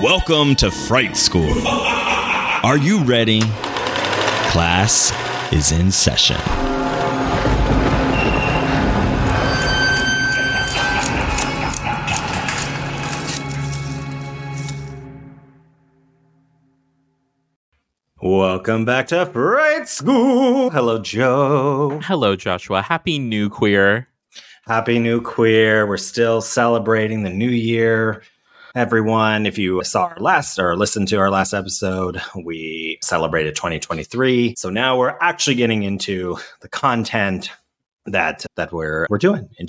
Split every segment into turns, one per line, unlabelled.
Welcome to Fright School. Are you ready? Class is in session.
Welcome back to Fright School. Hello, Joe.
Hello, Joshua. Happy New Queer.
Happy New Queer. We're still celebrating the new year. Everyone, if you saw our last or listened to our last episode, we celebrated 2023. So now we're actually getting into the content that that we're we're doing. In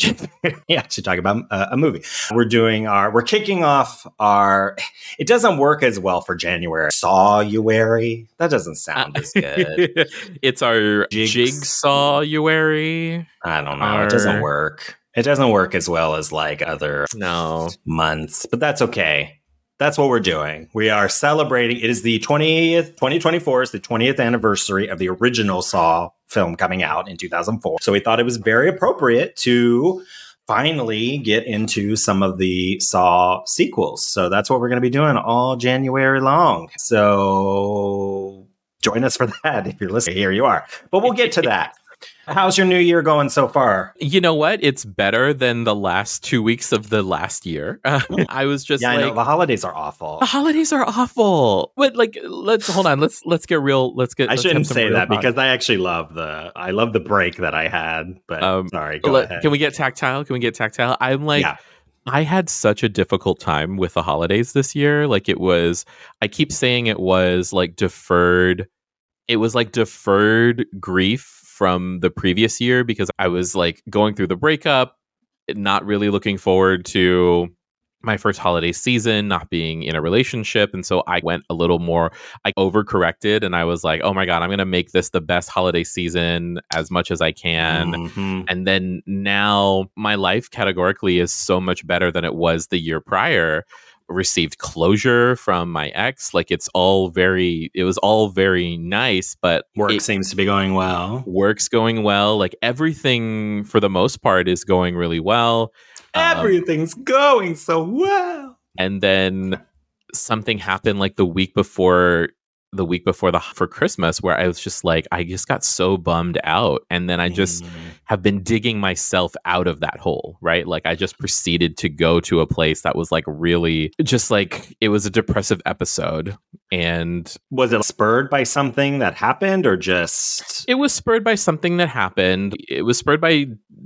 yeah to talk about uh, a movie. We're doing our we're kicking off our it doesn't work as well for january. Sawuary? That doesn't sound as good.
it's our
Jigs-
jigsawuary.
I don't know.
Our-
it doesn't work. It doesn't work as well as like other
no.
months but that's okay that's what we're doing. We are celebrating it is the 20th 2024 is the 20th anniversary of the original saw film coming out in 2004 so we thought it was very appropriate to finally get into some of the saw sequels. So that's what we're going to be doing all january long. So join us for that if you're listening. Here you are. But we'll get to that how's your new year going so far?
You know what? It's better than the last two weeks of the last year. I was just
yeah i know.
like
the holidays are awful.
The holidays are awful. But like let's hold on. Let's let's get real let's get
I
let's
shouldn't say that because I actually love the I love the break that I had. But
Um,
sorry, go
Let-
ahead.
can we get tactile? Can we get tactile? I'm like
yeah,
I had such a difficult time with the holidays this year. Like it was, I keep saying it was like deferred. It was like deferred grief from the previous year because I was like going through the breakup, not really looking forward to my first holiday season, not being in a relationship. And so I went a little more, I overcorrected and I was like, oh my God, I'm going to make this the best holiday season as much as I can
Mhm.
and then now my life categorically is so much better than it was the year prior received closure from my ex like it's all very it was all very nice but
work
it-
seems to be going well.
work's going well like everything for the most part is going really well Um,
Everything's going so well.
and then something happened like the week before the week before the for christmas where i was just like i just got so bummed out and then i just
Mm.
have been digging myself out of that hole, right? Like I just proceeded to go to a place that was like really just like it was a depressive episode and
was it spurred by something that happened or just
it was spurred by something that happened. It was spurred by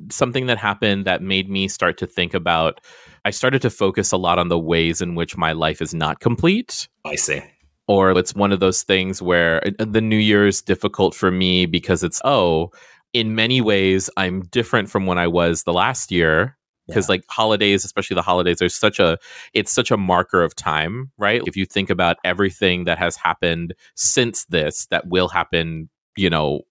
something that happened that made me start to think about I started to focus a lot on the ways in which my life is not complete
I see.
Or it's one of those things where uh, the new year is difficult for me because it's oh in many ways i'm different from when i was the last year. Because like holidays especially the holidays are such a it's such a marker of time right? If you think about everything that has happened since this that will happen you know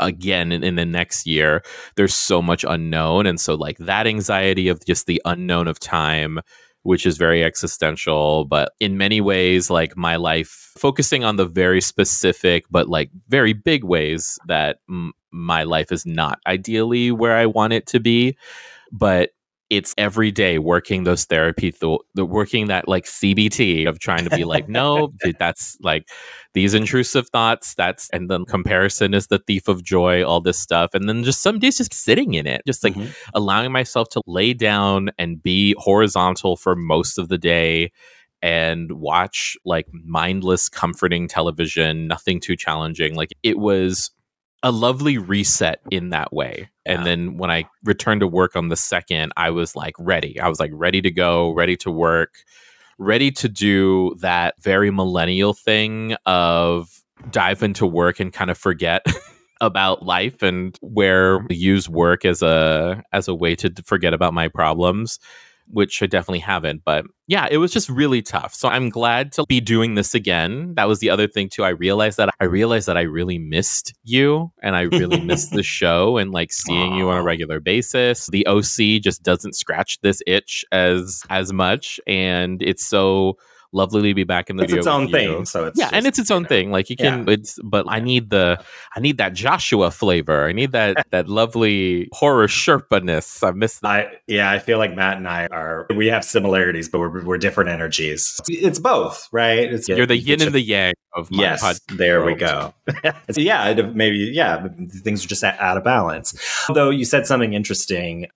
again in, in the next year there's so much unknown. And so like that anxiety of just the unknown of time which is very existential but in many ways like my life focusing on the very specific but like very big ways that m- my life is not ideally where i want it to be. But it's every day working those therapy th- the working that like cbt of trying to be like no dude, that's like these intrusive thoughts that's and then comparison is the thief of joy all this stuff and then just some days just sitting in it just like
Mhm.
allowing myself to lay down and be horizontal for most of the day and watch like mindless comforting television nothing too challenging like it was a lovely reset in that way.
Yeah.
and then when i returned to work on the second i was like ready. I was like ready to go ready to work ready to do that very millennial thing of dive into work and kind of forget about life and where use work as a as a way to forget about my problems which I definitely haven't. But yeah, it was just really tough. So I'm glad to be doing this again. That was the other thing too. I realized that I realized that I really missed you and I really missed the show and like seeing Aww. you on a regular basis. The OC just doesn't scratch this itch as as much and it's so lovely to be back in the
it's its own thing. So it's
yeah, just, and it's its own know, thing. Like you can, yeah. it's but I need the I need that Joshua flavor. I need that that lovely horror Sherpa-ness. I miss.
That. I yeah, I feel like Matt and I are we have similarities, but we're we're different energies. It's both, right? It's,
You're the yin and the yang of my
yes. There world. we go. so yeah, maybe yeah, things are just out of balance. Although you said something interesting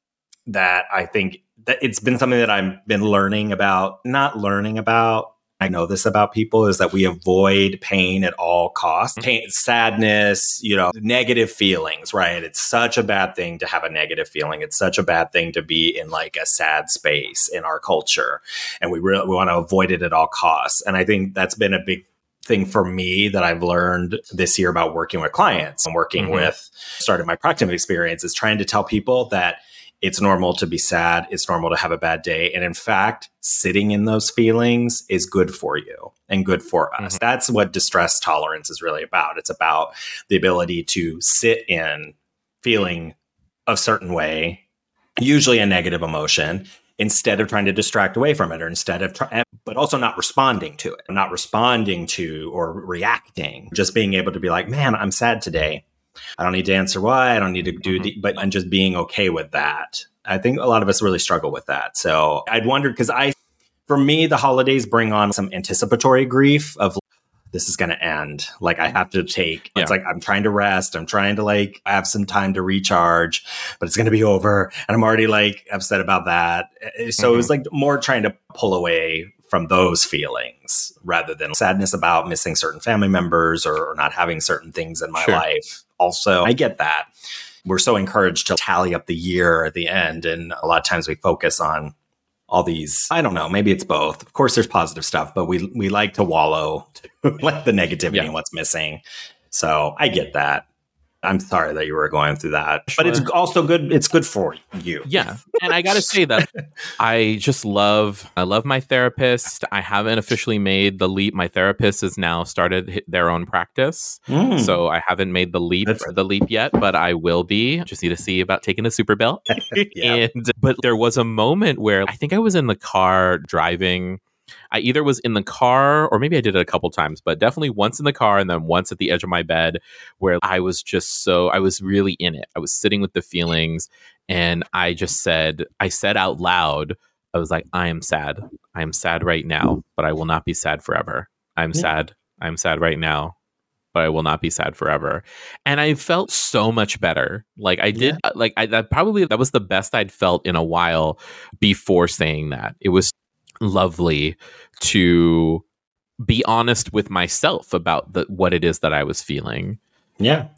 that I think that it's been something that I've been learning about, not learning about. I know this about people is that we avoid pain at all costs. Mm-hmm. Pain, sadness, you know, negative feelings, right? It's such a bad thing to have a negative feeling. It's such a bad thing to be in like a sad space in our culture. And we really we want to avoid it at all costs. And I think that's been a big thing for me that I've learned this year about working with clients and working mm-hmm. with started my practicum experience is trying to tell people that it's normal to be sad. It's normal to have a bad day. And in fact, sitting in those feelings is good for you and good for us. Mm-hmm. That's what distress tolerance is really about. It's about the ability to sit in feeling a certain way, usually a negative emotion, instead of trying to distract away from it or instead of trying, but also not responding to it, not responding to or reacting, just being able to be like, man, I'm sad today I don't need to answer why. I don't need to do mm-hmm. the, but I'm just being okay with that. I think a lot of us really struggle with that. So I'd wondered because I, for me, the holidays bring on some anticipatory grief of this is going to end. Like I have to take, yeah. it's like I'm trying to rest. I'm trying to like have some time to recharge, but it's going to be over. And I'm already like upset about that. Eh, eh, so mm-hmm. it was like more trying to pull away from those feelings rather than sadness about missing certain family members or, or not having certain things in my sure. life also, I get that. We're so encouraged to tally up the year at the end. And a lot of times we focus on all these i don't know maybe it's both of course there's positive stuff but we we like to wallow like the negativity yeah. and what's missing so i get that I'm sorry that you were going through that, sure. but it's also good. It's good for you.
Yeah, and I got to say that I just love. I love my therapist. I haven't officially made the leap. My therapist has now started their own practice, mm. so I haven't made the leap That's... the leap yet, but I will be. Just need to see about taking a superbill. yeah. And but there was a moment where I think I was in the car driving I either was in the car or maybe I did it a couple times, but definitely once in the car and then once at the edge of my bed where I was just so, I was really in it. I was sitting with the feelings and I just said, I said out loud, I was like, I am sad. I am sad right now, but I will not be sad forever. I'm yeah. sad. I'm sad right now, but I will not be sad forever. And I felt so much better. Like I did, yeah. Uh, like I that probably that was the best I'd felt in a while before saying that. It was lovely to be honest with myself about the, what it is that I was feeling.
Yeah.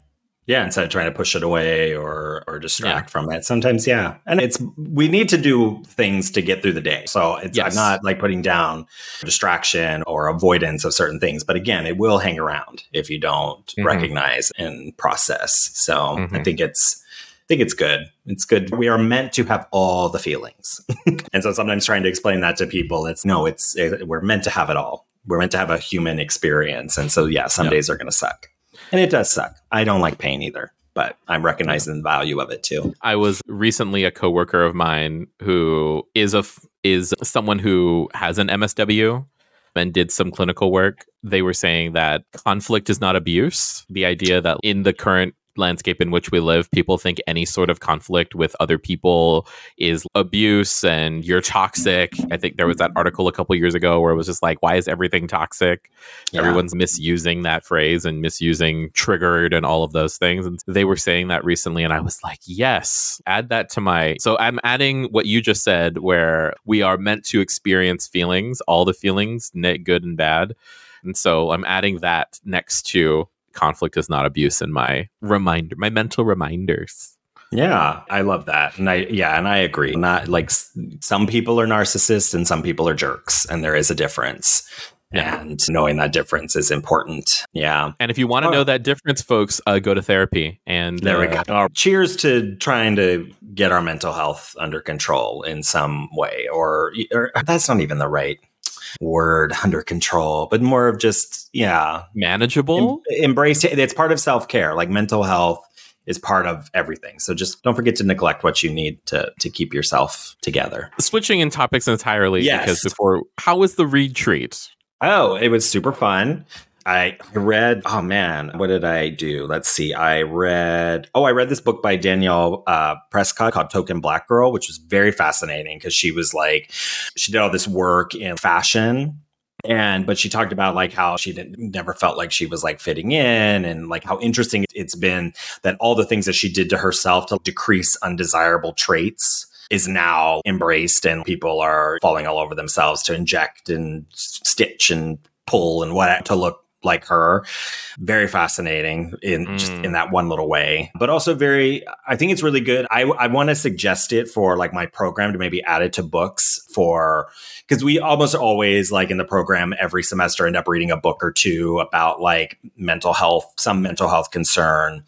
Yeah, instead of trying to push it away or or distract yeah. from it. Sometimes, yeah. And it's we need to do things to get through the day. So it's yes. I'm not like putting down distraction or avoidance of certain things. But again, it will hang around if you don't mm-hmm. recognize and process. So mm-hmm. I think it's think it's good. It's good. We are meant to have all the feelings. and so sometimes trying to explain that to people, it's no, it's it, we're meant to have it all. We're meant to have a human experience. And so, yeah, some days are going to suck. And it does suck. I don't like pain either, but I'm recognizing the value of it too.
I was recently a coworker of mine who is a is someone who has an MSW and did some clinical work, they were saying that conflict is not abuse. The idea that in the current landscape in which we live, people think any sort of conflict with other people is abuse and you're toxic. Mm-hmm. I think there was that article a couple years ago where it was just like, why is everything toxic? Yeah. Everyone's misusing that phrase and misusing triggered and all of those things. And they were saying that recently. And I was like, yes, add that to my. So I'm adding what you just said, where we are meant to experience feelings, all the feelings, good and bad. And so I'm adding that next to conflict is not abuse in my reminder, my mental reminders.
Yeah, I love that. And I, yeah, and I agree. Not like some people are narcissists and some people are jerks, and there is a difference.
Yeah.
and knowing that difference is important. Yeah.
And if you want to
Oh.
know that difference, folks, uh, go to therapy. And
There we
uh,
go. Uh, cheers to trying to get our mental health under control in some way, or, or that's not even the right word under control, but more of just, yeah,
Manageable.
em- embrace it. It's part of self care. Like mental health is part of everything. So just don't forget to neglect what you need to to keep yourself together.
Switching in topics entirely.
Yes.
Because before, how was the read treat?
Oh, it was super fun. I read, oh man, what did I do? Let's see. I read, oh, I read this book by Danielle uh, Prescod called Token Black Girl, which was very fascinating because she was like, she did all this work in fashion. And, but she talked about like how she didn't, never felt like she was like fitting in and like how interesting it's been that all the things that she did to herself to decrease undesirable traits is now embraced and people are falling all over themselves to inject and stitch and pull and what to look like her. Very fascinating in just
Mm.
in that one little way. But also very i think it's really good. I, I want to suggest it for like my program to maybe add it to books for because we almost always like in the program every semester end up reading a book or two about like mental health some mental health concern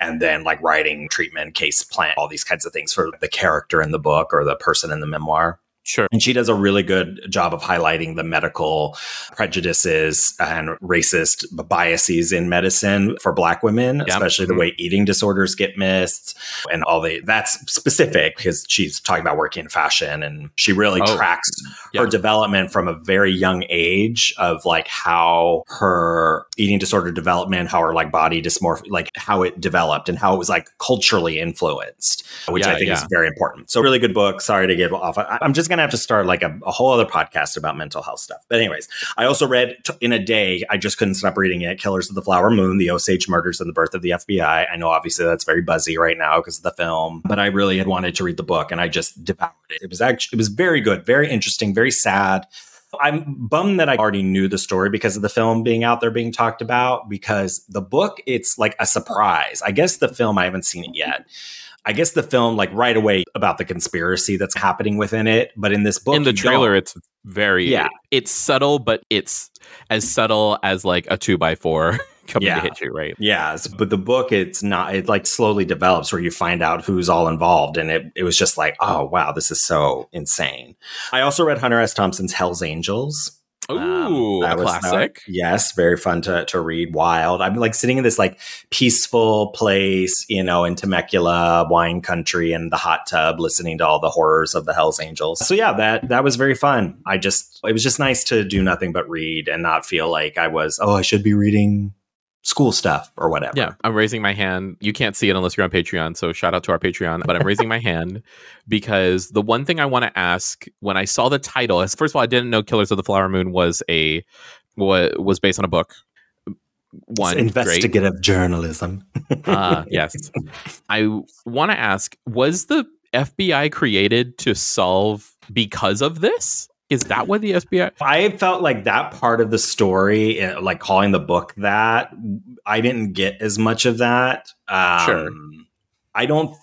and then like writing treatment case plan all these kinds of things for the character in the book or the person in the memoir
Sure.
and she does a really good job of highlighting the medical prejudices and racist biases in medicine for Black women,
Yep.
especially the
Mhm.
way eating disorders get missed and all the that's specific because she's talking about working in fashion and she really
Oh,
tracks
yeah.
her development from a very young age of like how her eating disorder development, how her like body dysmorphia, like how it developed and how it was like culturally influenced, which
Yeah,
I think is very important. So really good book. Sorry to give off. I, I'm just gonna have to start like a, a whole other podcast about mental health stuff. But anyways, I also read t- in a day. I just couldn't stop reading it. Killers of the Flower Moon: The Osage Murders and the Birth of the FBI. I know obviously that's very buzzy right now because of the film, but I really had wanted to read the book and I just devoured it. It was actually it was very good, very interesting, very sad. I'm bummed that I already knew the story because of the film being out there being talked about. Because the book, it's like a surprise. I guess the film, I haven't seen it yet. I guess the film, like right away, about the conspiracy that's happening within it. But in this book,
in the
don't.
trailer, it's very
Yeah.
It's subtle, but it's as subtle as like a two by four coming
Yeah.
to hit you, right?
Yeah, but the book, it's not. It like slowly develops where you find out who's all involved, and it it was just like, oh wow, this is so insane. I also read Hunter S. Thompson's Hell's Angels. Um,
Ooh,
that
a
was-
classic.
yes, very fun to to read. Wild. I'm like sitting in this like peaceful place, you know, in Temecula, wine country, and the hot tub, listening to all the horrors of the Hell's Angels. So yeah, that that was very fun. I just it was just nice to do nothing but read and not feel like I was oh I should be reading school stuff or whatever.
Yeah, I'm raising my hand. You can't see it unless you're on Patreon. So shout out to our Patreon. But I'm raising my hand because the one thing I want to ask when I saw the title is first of all, I didn't know Killers of the Flower Moon was a was, was based on a book. One
It's
great.
investigative journalism.
Uh, yes. I want to ask was the FBI created to solve because of this? Is that what the FBI
I felt like that part of the story, eh, like calling the book that, I didn't get as much of that. Um,
Sure.
I don't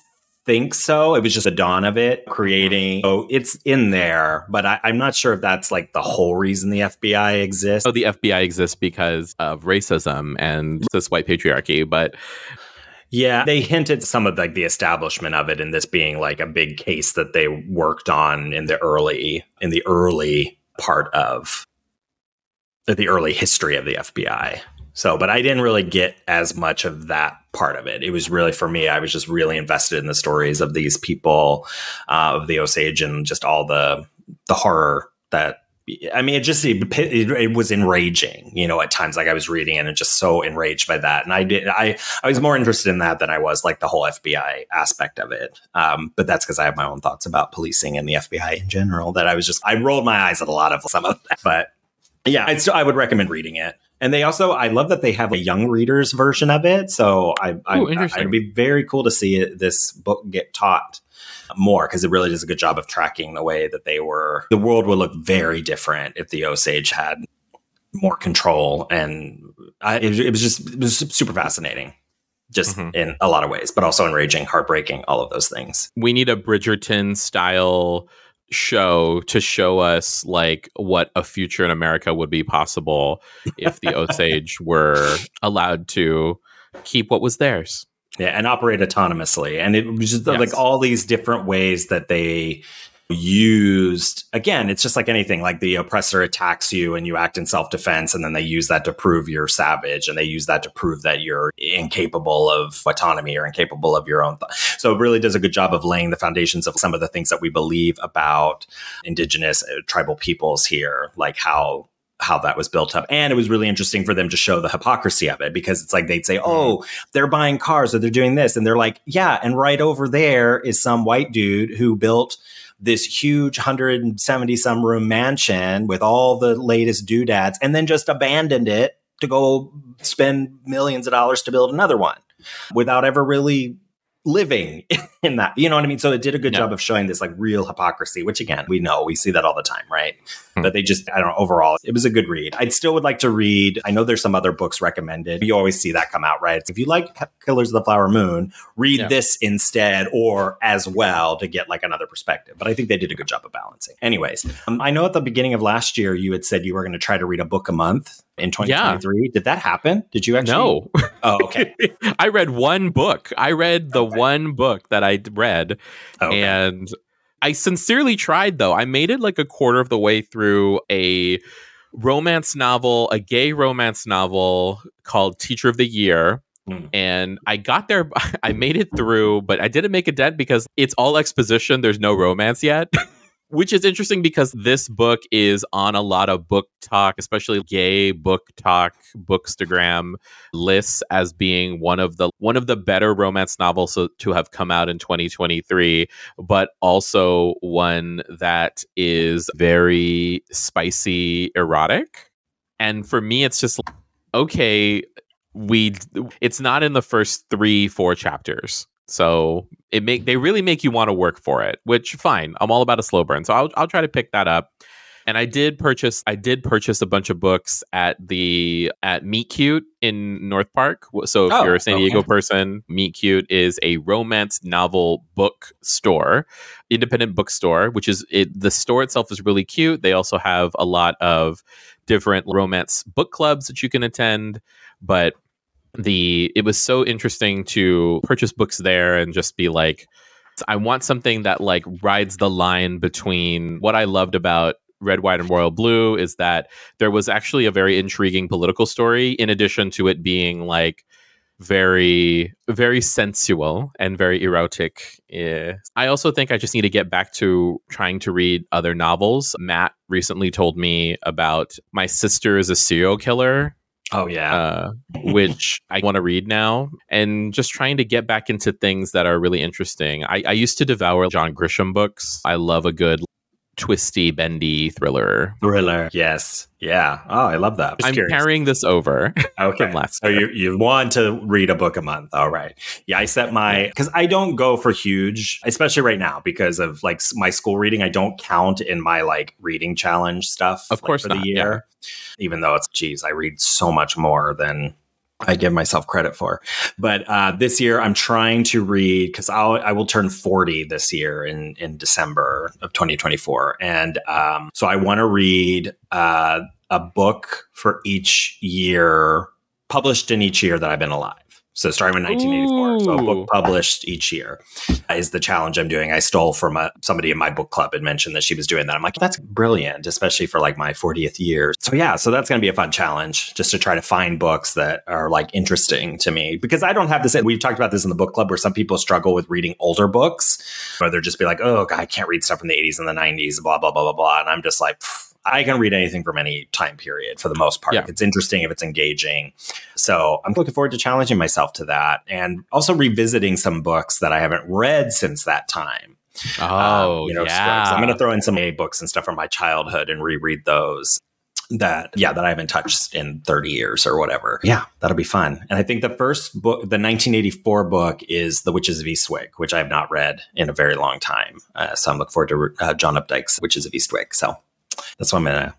think so. It was just the dawn of it, creating. Oh, it's in there, but I, I'm not sure if that's like the whole reason the FBI exists.
Oh, the FBI exists because of racism and this white patriarchy, but
Yeah, they hinted some of like the establishment of it in this being like a big case that they worked on in the early in the early part of the early history of the FBI. So, but I didn't really get as much of that part of it. It was really for me. I was just really invested in the stories of these people, uh, of the Osage, and just all the the horror that. I mean, it just it, it, it was enraging, you know. At times, like I was reading it and just so enraged by that, and I did. I I was more interested in that than I was like the whole FBI aspect of it. Um, but that's because I have my own thoughts about policing and the FBI in general. That I was just I rolled my eyes at a lot of some of that. But yeah, I'd still, I would recommend reading it. And they also I love that they have a young readers version of it. So I, I
Ooh, interesting.
it'd be very cool to see it, this book get taught more because it really does a good job of tracking the way that they were. The world would look very different if the Osage had more control, and I, it, it was just it was super fascinating, just
Mhm.
in a lot of ways, but also enraging, heartbreaking, all of those things.
we need a Bridgerton style show to show us like what a future in America would be possible if the Osage were allowed to keep what was theirs.
Yeah, and operate autonomously. And it was just
Yes.
like all these different ways that they used again it's just like anything like the oppressor attacks you and you act in self-defense and then they use that to prove you're savage and they use that to prove that you're incapable of autonomy or incapable of your own thought so it really does a good job of laying the foundations of some of the things that we believe about indigenous uh, tribal peoples here like how how that was built up. And it was really interesting for them to show the hypocrisy of it because it's like they'd say mm-hmm. oh they're buying cars or they're doing this. And they're like yeah and right over there is some white dude who built this huge 170 some room mansion with all the latest doodads and then just abandoned it to go spend millions of dollars to build another one without ever really living in that. You know what I mean? So it did a good
Yeah.
job of showing this like real hypocrisy, which again, we know, we see that all the time, right?
Hmm.
But they just, I don't know, overall, it was a good read. I still would like to read. I know there's some other books recommended. You always see that come out, right? If you like Killers of the Flower Moon, read
Yeah.
this instead or as well to get like another perspective. But I think they did a good job of balancing. Anyways, um, I know at the beginning of last year, you had said you were going to try to read a book a month in 2023. Did that happen? Did you actually?
No,
Oh, okay.
I read one book. I read the
Okay.
one book that I read,
okay.
and I sincerely tried. Though I made it like a quarter of the way through a romance novel, a gay romance novel called Teacher of the Year.
Hmm.
And I got there, I made it through, but I didn't make a dent because it's all exposition. There's no romance yet. Which is interesting because this book is on a lot of book talk, especially gay book talk, bookstagram lists as being one of the one of the better romance novels to- have come out in 2023, but also one that is very spicy erotic. And for me, it's just okay. We it's not in the first three four chapters. So it make they really make you want to work for it, which fine. I'm all about a slow burn. So I'll I'll try to pick that up. And I did purchase I did purchase a bunch of books at the at Meet Cute in North Park. So if
Oh,
you're a oh, San Diego
okay.
person, Meet Cute is a romance novel book store, independent bookstore, which is it the store itself is really cute. They also have a lot of different romance book clubs that you can attend, but the it was so interesting to purchase books there and just be like I want something that like rides the line between what I loved about Red, White, and Royal Blue is that there was actually a very intriguing political story, in addition to it being like very, very sensual and very erotic. Yeah. I also think I just need to get back to trying to read other novels. Matt recently told me about My Sister is a Serial Killer,
Oh, yeah.
uh, which I want to read now, and just trying to get back into things that are really interesting. I, I used to devour John Grisham books. I love a good twisty, bendy thriller.
Thriller. Yes. Yeah. Oh, I love that. Just
I'm
curious.
carrying this over
okay.
from last
So
year.
you you want to read a book a month? All right. Yeah, I set my because I don't go for huge, especially right now because of like my school reading. I don't count in my like reading challenge stuff.
Of
like,
course
for
not,
the
yeah.
year. Even though it's geez, I read so much more than I give myself credit for. But uh, this year, I'm trying to read because I'll I will turn 40 this year in in December of 2024, and um, so I want to read uh, a book for each year published in each year that I've been alive. So starting in 1984, so a book published each year uh, is the challenge I'm doing. I stole from a, somebody in my book club and mentioned that she was doing that. I'm like, that's brilliant, especially for like my 40th year. So yeah, so that's going to be a fun challenge just to try to find books that are like interesting to me because I don't have this. We've talked about this in the book club where some people struggle with reading older books, or they're just be like, oh, God, I can't read stuff from the 80s and the 90s, blah blah blah blah blah. And I'm just like. pff, I can read anything from any time period for the most part.
Yeah.
If it's interesting, if it's engaging. So I'm looking forward to challenging myself to that and also revisiting some books that I haven't read since that time.
Oh,
Um, you know,
yeah.
so I'm going to throw in some A books and stuff from my childhood and reread those that, yeah, that I haven't touched in 30 years or whatever. Yeah, that'll be fun. And I think the first book, the 1984 book is The Witches of Eastwick, which I have not read in a very long time. Uh, so I'm looking forward to uh, John Updike's Witches of Eastwick. So that's what I'm to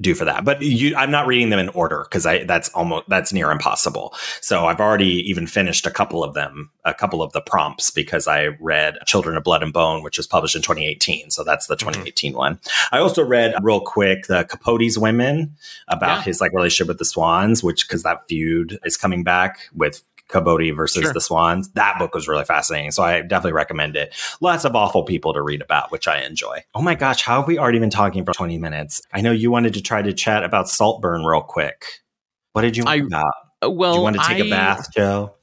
do for that. But you, I'm not reading them in order because I that's almost that's near impossible. So I've already even finished a couple of them, a couple of the prompts because I read Children of Blood and Bone, which was published in 2018. So that's the 2018 mm-hmm. one. I also read real quick the Capote's Women about yeah. his like relationship with the Swans, which because that feud is coming back with Capote versus sure. the Swans. That book was really fascinating. So I definitely recommend it. Lots of awful people to read about, which I enjoy. Oh my gosh, how have we already been talking for 20 minutes? I know you wanted to try to chat about Saltburn real quick. What did you want I, about?
Uh, well,
Did you want to take I, a bath, Joe?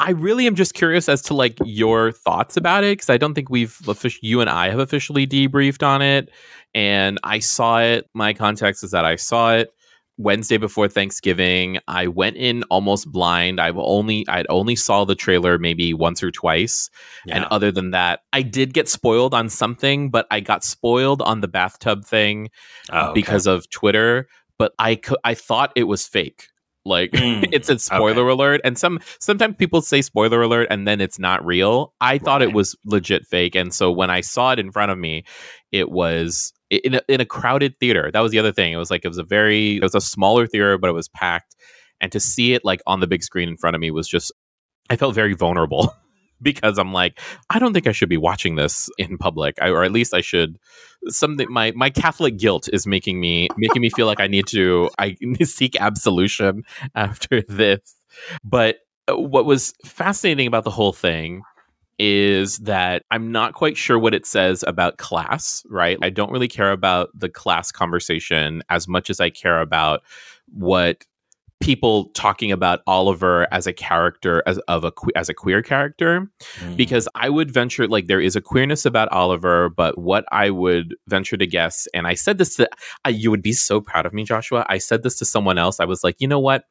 I really am just curious as to like your thoughts about it because I don't think we've you and I have officially debriefed on it. And I saw it. My context is that I saw it Wednesday before Thanksgiving. I went in almost blind. I've only I'd only saw the trailer maybe once or twice. Yeah. And other than that, I did get spoiled on something, but I got spoiled on the bathtub thing oh, okay. because of Twitter, but I I thought it was fake. Like mm, it's a spoiler okay. alert, and some sometimes people say spoiler alert and then it's not real. I thought it was legit fake, and so when I saw it in front of me, it was in a, in a crowded theater. That was the other thing. It was like it was a very it was a smaller theater, but it was packed, and to see it like on the big screen in front of me was just I felt very vulnerable. because I'm like, I don't think I should be watching this in public, I, or at least I should. Something my my Catholic guilt is making me making me feel like I need to I seek absolution after this. But uh, what was fascinating about the whole thing is that I'm not quite sure what it says about class, right? I don't really care about the class conversation as much as I care about what people talking about Oliver as a character as of a as a queer character mm. because I would venture like there is a queerness about Oliver but what I would venture to guess and I said this to you would be so proud of me Joshua. I said this to someone else. I was like you know what?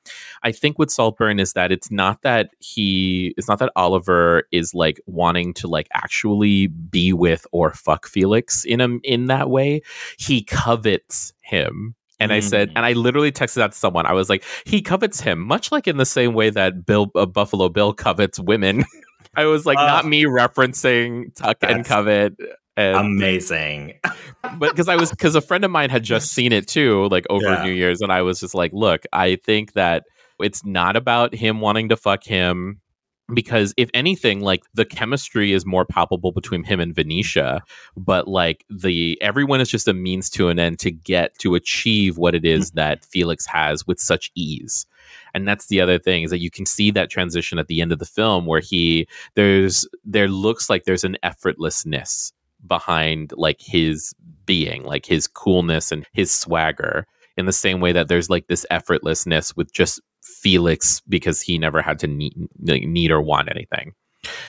I think with Saltburn is that it's not that he it's not that Oliver is like wanting to like actually be with or fuck Felix in a in that way. He covets him and mm. I said, mm. and I literally texted that to someone. I was like, he covets him, much like in the same way that Bill uh, Buffalo Bill covets women. I was like, uh, not me referencing tuck and covet. And,
amazing.
but because I was, because a friend of mine had just seen it too, like over yeah. New Year's, and I was just like, look, I think that it's not about him wanting to fuck him because if anything like the chemistry is more palpable between him and Venetia but like the everyone is just a means to an end to get to achieve what it is mm-hmm. that Felix has with such ease and that's the other thing is that you can see that transition at the end of the film where he there's there looks like there's an effortlessness behind like his being like his coolness and his swagger in the same way that there's like this effortlessness with just Felix because he never had to need, need or want anything.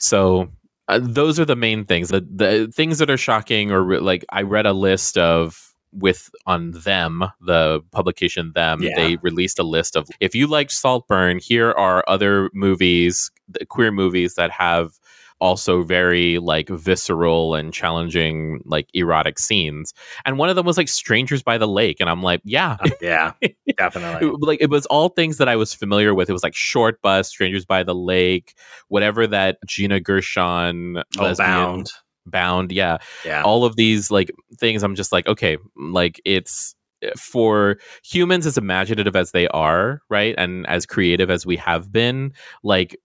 So uh, those are the main things. The the things that are shocking, or re- like I read a list of with on them the publication them yeah. they released a list of if you liked saltburn here are other movies queer movies that have also very like visceral and challenging like erotic scenes. And one of them was like strangers by the lake and i'm like yeah.
Yeah definitely.
Like it was all things that i was familiar with. It was like short bus strangers by the lake whatever that gina gershon
oh, bound.
Bound yeah.
Yeah.
All of these like things i'm just like okay like it's eh, for humans as imaginative as they are right and as creative as we have been like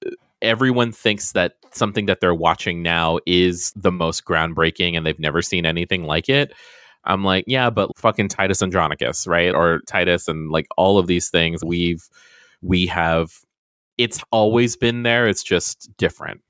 everyone thinks that something that they're watching now is the most groundbreaking and they've never seen anything like it. I'm like, yeah, but fucking Titus Andronicus, right? Or Titus and like all of these things we've we have it's always been there, it's just different.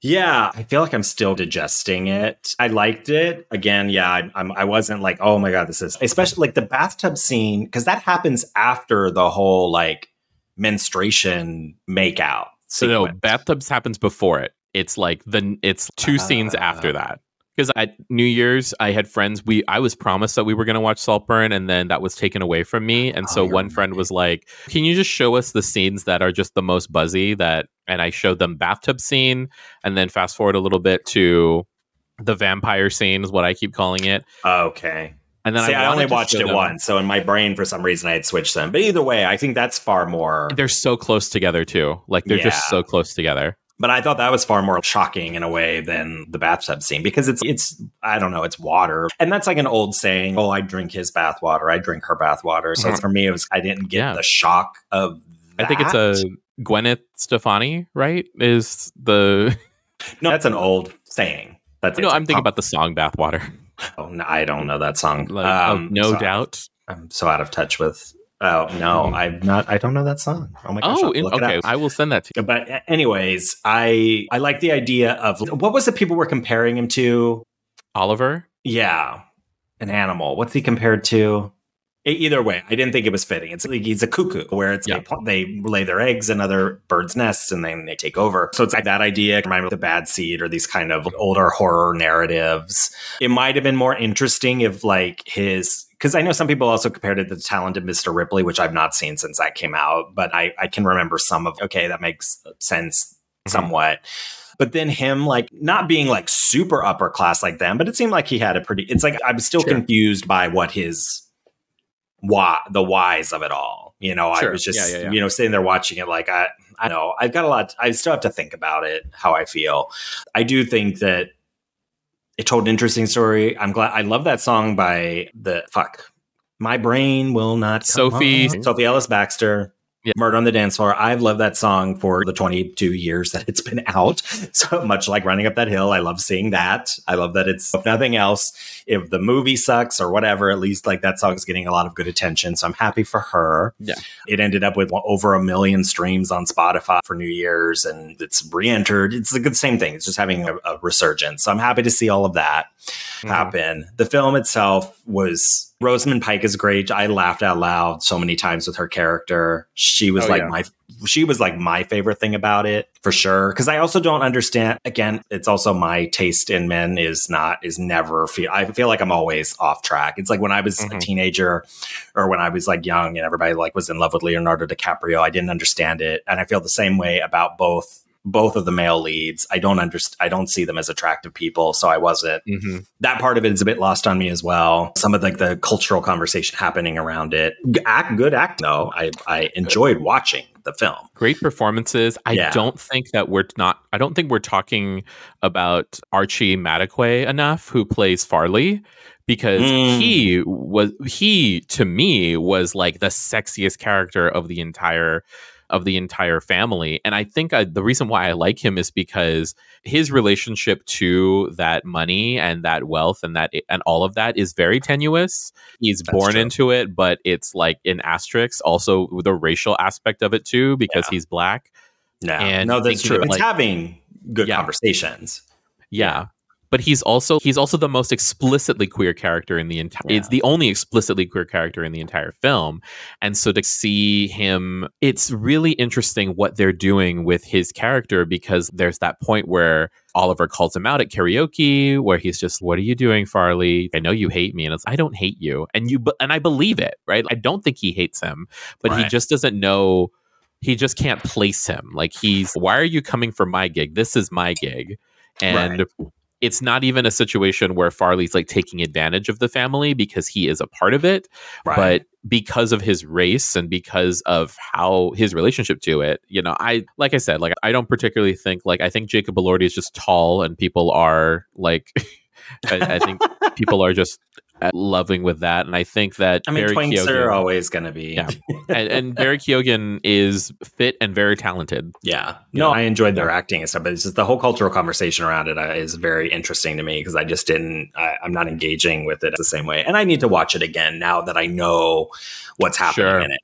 Yeah, I feel like I'm still digesting it. I liked it. Again, yeah, I, I'm, I wasn't like, oh my god, this is especially like the bathtub scene because that happens after the whole like menstruation makeout
so no, bathtubs happens before it. It's like the it's two uh, scenes after that. Because at New Year's, I had friends. We I was promised that we were going to watch Saltburn, and then that was taken away from me. And so oh, one friend was like, "Can you just show us the scenes that are just the most buzzy?" That and I showed them bathtub scene, and then fast forward a little bit to the vampire scene is what I keep calling it.
Okay.
And then
See,
I,
I only watched it them. once, so in my brain, for some reason, I had switched them. But either way, I think that's far more.
They're so close together too. Like they're yeah. just so close together.
But I thought that was far more shocking in a way than the bathtub scene because it's it's I don't know it's water and that's like an old saying. Oh, I drink his bathwater. I drink her bathwater. So
Mhm.
for me, it was I didn't get
Yeah.
the shock of.
I think it's a Gwyneth Stefani, right? Is the
no. That's an old saying. That's
no? I'm thinking
pop-
about the song "Bathwater."
Oh, no, I don't know that song.
Like,
Um,
of no
so-
doubt.
I'm so out of touch with. Oh no. I'm not. I don't know that song. Oh my gosh.
Oh, in, okay. I will send that to you.
But anyways, I I like the idea of what was it people were comparing him to?
Oliver.
Yeah, an animal. What's he compared to? Either way, I didn't think it was fitting. It's like he's a cuckoo, where it's
Yeah.
they, they lay their eggs in other birds' nests and then they take over. So it's like that idea. Remind me of the bad seed or these kind of older horror narratives. It might have been more interesting if like his because I know some people also compared it to the talented Mr. Ripley, which I've not seen since that came out, but I, I can remember some of okay, that makes sense
Mhm.
somewhat. But then him like not being like super upper class like them, but it seemed like he had a pretty it's like I'm still
Sure.
confused by what his why the whys of it all. You know, I was just
Yeah, yeah, yeah.
you know sitting there watching it like I I know I've got a lot I still have to think about it how I feel. I do think that it told an interesting story. I'm glad I love that song by the fuck. My brain will not come
Sophie-
on. Sophie Ellis Bextor.
Yeah.
Murder on the Dance Floor. I've loved that song for the 22 years that it's been out. So much like Running Up That Hill. I love seeing that. I love that it's, if nothing else, if the movie sucks or whatever, at least like that song's getting a lot of good attention. So I'm happy for her.
Yeah.
It ended up with over a million streams on Spotify for New Year's and it's re entered. It's the good same thing. It's just having a, a resurgence. So I'm happy to see all of that
Mm-hmm.
happen. The film itself was Rosamund Pike is great. I laughed out loud so many times with her character. She was
Oh,
like
yeah.
my she was like my favorite thing about it for sure because I also don't understand again it's also my taste in men is not is never feel I feel like I'm always off track. It's like when I was a
Mhm.
teenager or when I was like young and everybody like was in love with Leonardo DiCaprio, I didn't understand it and I feel the same way about both both of the male leads. I don't understand I don't see them as attractive people, so I wasn't
Mhm.
that part of it is a bit lost on me as well. Some of like the cultural conversation happening around it. Act good act though. I I enjoyed watching the film.
Great performances. I
Yeah.
don't think that we're not. I don't think we're talking about Archie Madekwe enough, who plays Farley, because
Mm.
he was he to me was like the sexiest character of the entire of the entire family. And I think I, the reason why I like him is because his relationship to that money and that wealth and that and all of that is very tenuous. He's
That's
born
true.
into it, but it's like in asterisks. Also, the racial aspect of it too, because
Yeah.
he's black.
No,
And
no, that's true. It's
like-
having good
Yeah.
conversations.
Yeah. But he's also he's also the most explicitly queer character in the entire it's the only explicitly queer character in the entire film. And so to see him it's really interesting what they're doing with his character because there's that point where Oliver calls him out at karaoke where he's just what are you doing Farley? I know you hate me and it's I don't hate you. And you and I believe it, right? I don't think he hates him, but he just doesn't know he just can't place him. Like he's why are you coming for my gig? This is my gig. And it's not even a situation where Farley's like taking advantage of the family because he is a part of it,
Right.
but because of his race and because of how his relationship to it, you know, I like I said, like I don't particularly think like I think Jacob Elordi is just tall and people are like I, I think people are just loving with that, and I think that
I mean,
Barry
twinks are always going to be.
Yeah. and, and Barry Keoghan is fit and very talented.
Yeah. No, I enjoyed their acting and stuff, but it's just the whole cultural conversation around it uh, very interesting to me because I just didn't, I, I'm not engaging with it the same way. And I need to watch it again now that I know what's happening
Sure.
in it.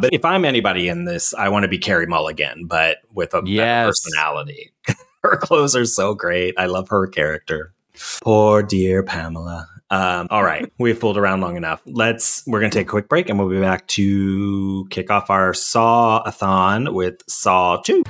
But if I'm anybody in this, I want to be Carey Mulligan, but with a
Yes.
personality. her clothes are so great. I love her character. Poor dear Pamela. Um, all right, we've fooled around long enough. Let's. We're gonna take a quick break, and we'll be back to kick off our Saw-a-thon with Saw Two.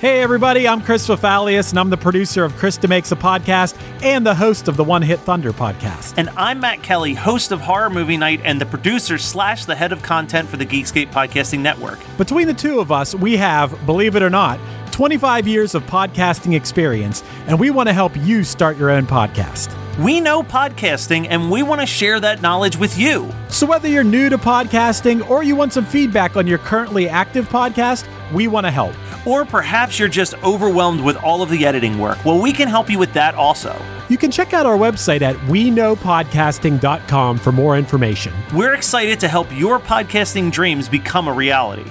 Hey, everybody, I'm Chris Fafalius, and I'm the producer of Krista Makes a Podcast and the host of the One Hit Thunder podcast.
And I'm Matt Kelly, host of Horror Movie Night and the producer slash the head of content for the Geekscape Podcasting Network.
Between the two of us, we have, believe it or not, 25 years of podcasting experience, and we want to help you start your own podcast.
We know podcasting and we want to share that knowledge with you.
So, whether you're new to podcasting or you want some feedback on your currently active podcast, we want to help.
Or perhaps you're just overwhelmed with all of the editing work. Well, we can help you with that also.
You can check out our website at weknowpodcasting.com for more information.
We're excited to help your podcasting dreams become a reality.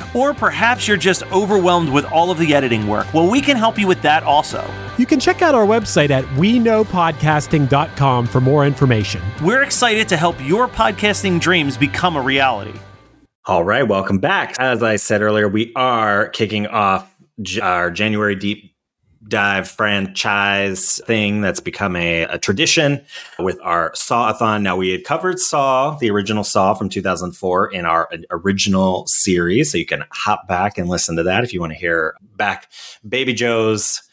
Or perhaps you're just overwhelmed with all of the editing work. Well, we can help you with that also.
You can check out our website at weknowpodcasting.com for more information.
We're excited to help your podcasting dreams become a reality.
All right, welcome back. As I said earlier, we are kicking off our January deep dive franchise thing that's become a, a tradition with our Saw-a-thon. Now, we had covered Saw, the original Saw from 2004, in our original series. So you can hop back and listen to that if you want to hear back Baby Joe's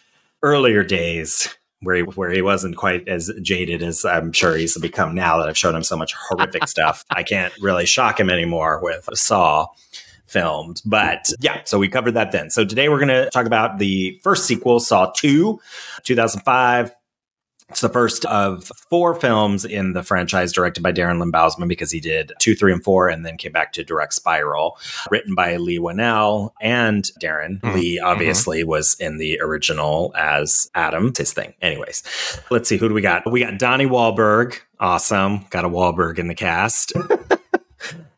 earlier days where he where he wasn't quite as jaded as I'm sure he's become now that I've shown him so much horrific stuff. I can't really shock him anymore with Saw filmed. But yeah, so we covered that then. So today we're going to talk about the first sequel, Saw 2, 2005. It's the first of four films in the franchise directed by Darren Lynn Bousman because he did two, three, and four, and then came back to direct Spiral, written by Leigh Whannell and Darren. Mm-hmm. Leigh obviously mm-hmm. was in the original as Adam. It's his thing. Anyways, let's see who do we got. We got Donnie Wahlberg. Awesome. Got a Wahlberg in the cast.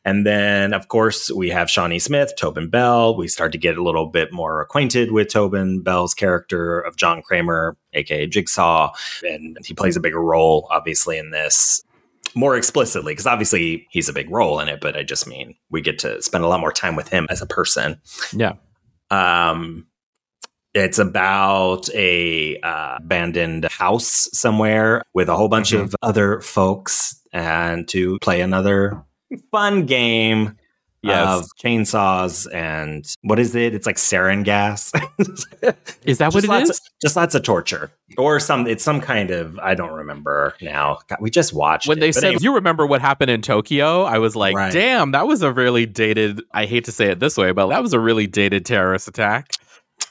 And then, of course, we have Shawnee Smith, Tobin Bell. We start to get a little bit more acquainted with Tobin Bell's character of John Kramer, aka Jigsaw. And he plays a bigger role, obviously, in this more explicitly, because obviously he's a big role in it, but I just mean we get to spend a lot more time with him as a person.
Yeah.
Um, it's about a uh, abandoned house somewhere with a whole bunch mm-hmm. of other folks and to play another fun game yes. of chainsaws and what is it? It's like sarin gas.
is that what it is?
Of, just lots of torture or some. It's some kind of I don't remember now. God, we just watched
when
it,
they said anyway. you remember what happened in Tokyo. I was like,
right.
damn, that was a really dated. I hate to say it this way, but that was a really dated terrorist attack.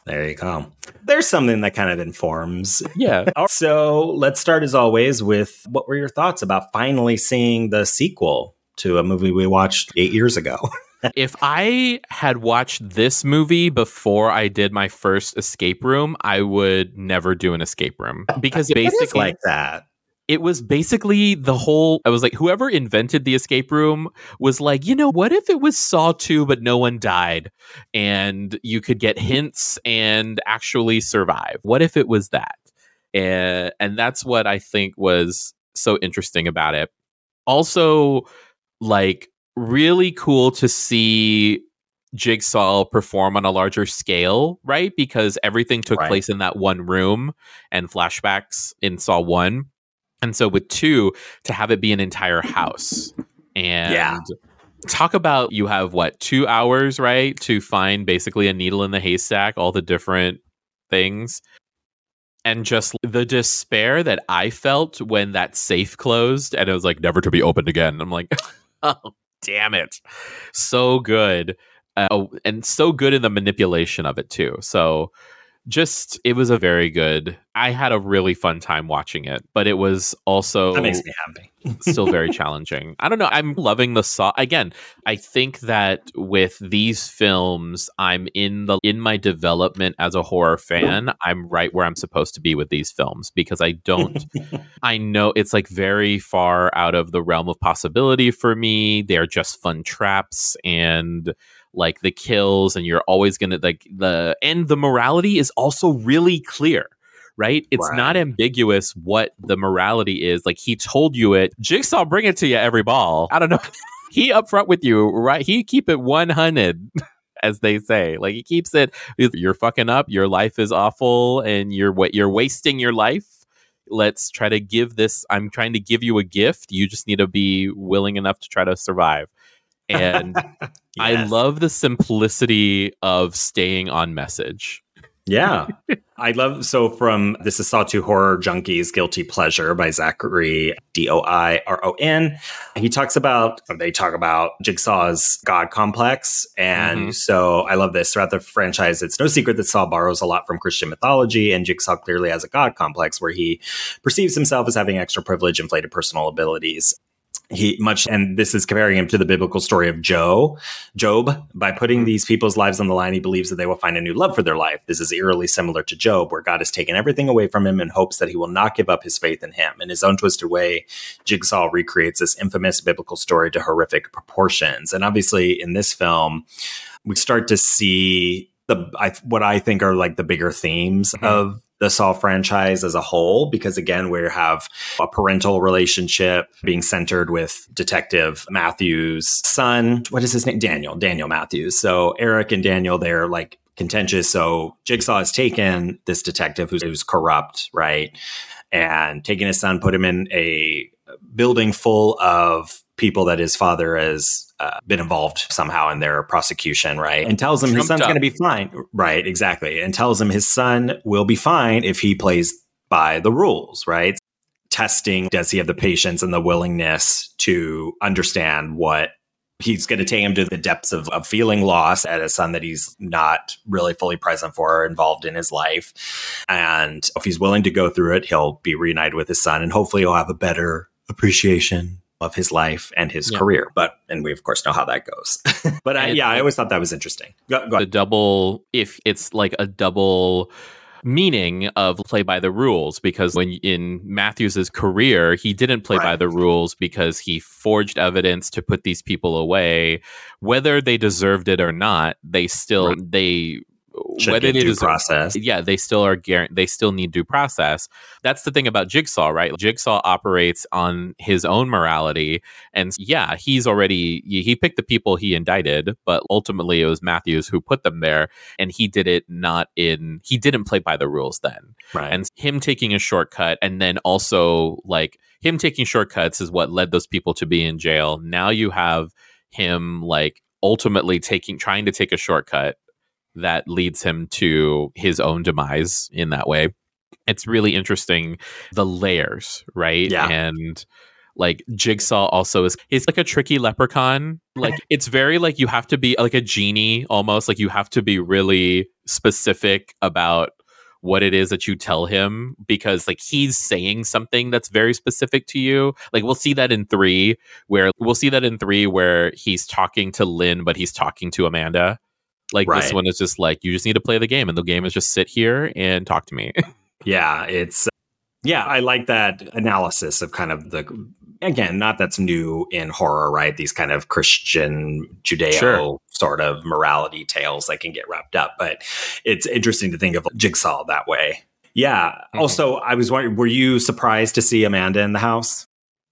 There you go. There's something that kind of informs.
Yeah.
so let's start as always with what were your thoughts about finally seeing the sequel to a movie we watched eight years ago.
if I had watched this movie before I did my first escape room, I would never do an escape room because basically
like that.
It was basically the whole. I was like, whoever invented the escape room was like, you know, what if it was Saw 2, but no one died and you could get hints and actually survive? What if it was that? And, and that's what I think was so interesting about it. Also, like really cool to see Jigsaw perform on a larger scale, right? Because everything took right. place in that one room and flashbacks in Saw 1. And so with 2 to have it be an entire house. And
yeah.
talk about you have what, 2 hours, right, to find basically a needle in the haystack, all the different things. And just the despair that I felt when that safe closed and it was like never to be opened again. I'm like oh, damn it. So good. Uh, oh, and so good in the manipulation of it, too. So just, it was a very good. I had a really fun time watching it, but it was also.
That makes me happy
still very challenging. I don't know. I'm loving the saw again. I think that with these films, I'm in the in my development as a horror fan. I'm right where I'm supposed to be with these films because I don't. I know it's like very far out of the realm of possibility for me. They're just fun traps and like the kills, and you're always gonna like the and the morality is also really clear right? It's not ambiguous what the morality is. Like he told you it. Jigsaw bring it to you every ball. I don't know. he upfront with you, right? He keep it 100 as they say. Like he keeps it you're fucking up, your life is awful and you're what you're wasting your life. let's try to give this i'm trying to give you a gift you just need to be willing enough to try to survive and i love the simplicity of staying on message
Yeah. I love so from this is Sawtooth Horror Junkies Guilty Pleasure by Zachary D O I R O N. He talks about they talk about Jigsaw's God complex. And
Mhm.
so I love this. Throughout the franchise, it's no secret that Saw borrows a lot from Christian mythology, and Jigsaw clearly has a God complex where he perceives himself as having extra privilege, inflated personal abilities. He much, and this is comparing him to the biblical story of Job. Job, by putting these people's lives on the line, he believes that they will find a new love for their life. This is eerily similar to Job, where God has taken everything away from him in hopes that he will not give up his faith in him. In his own twisted way, Jigsaw recreates this infamous biblical story to horrific proportions. And obviously, in this film, we start to see the I, what I think are like the bigger themes
Mhm.
of the Saw franchise as a whole, because again, we have a parental relationship being centered with Detective Matthews' son. What is his name? Daniel. Daniel Matthews. So Eric and Daniel, they're like contentious. So Jigsaw has taken this detective who's, who's corrupt, right? And taking his son, put him in a building full of people that his father has uh, been involved somehow in their prosecution, right? And tells him his son's going to be fine, right? Exactly, and tells him his son will be fine if he plays by the rules, right? Testing does he have the patience and the willingness to understand what he's going to take him to the depths of, of feeling loss at a son that he's not really fully present for or involved in his life. And if he's willing to go through it, he'll be reunited with his son and hopefully he'll have a better appreciation of his life and his
Yeah.
career. But, and we of course know how that goes. but uh,
I,
yeah, I always thought that was interesting. Go, go
the double if it's like a double meaning of play by the rules because when in Matthews's career he didn't play by the rules because he forged evidence to put these people away whether they deserved it or not they still they
Should
whether they
due process.
yeah they still are guaranteed they still need due process. That's the thing about jigsaw right? Jigsaw operates on his own morality and yeah he's already he he picked the people he indicted but ultimately it was matthews who put them there and he did it not in he didn't play by the rules then.
Right.
and him taking a shortcut and then also like him taking shortcuts is what led those people to be in jail. Now you have him like ultimately taking trying to take a shortcut that leads him to his own demise in that way. It's really interesting the layers right?
Yeah.
and like jigsaw also is it's like a tricky leprechaun. Like it's very like you have to be like a genie almost. Like you have to be really specific about what it is that you tell him because like he's saying something that's very specific to you. Like we'll see that in 3 where we'll see that in 3 where he's talking to Lynn but he's talking to Amanda like this one is just like you just need to play the game and the game is just sit here and talk to me
Yeah, it's yeah, I like that analysis of kind of the again, not that's new in horror, right? These kind of Christian Judeo
Sure.
sort of morality tales that can get wrapped up, but it's interesting to think of Jigsaw that way. Yeah.
Mhm.
Also, I was wondering, were you surprised to see Amanda in the house?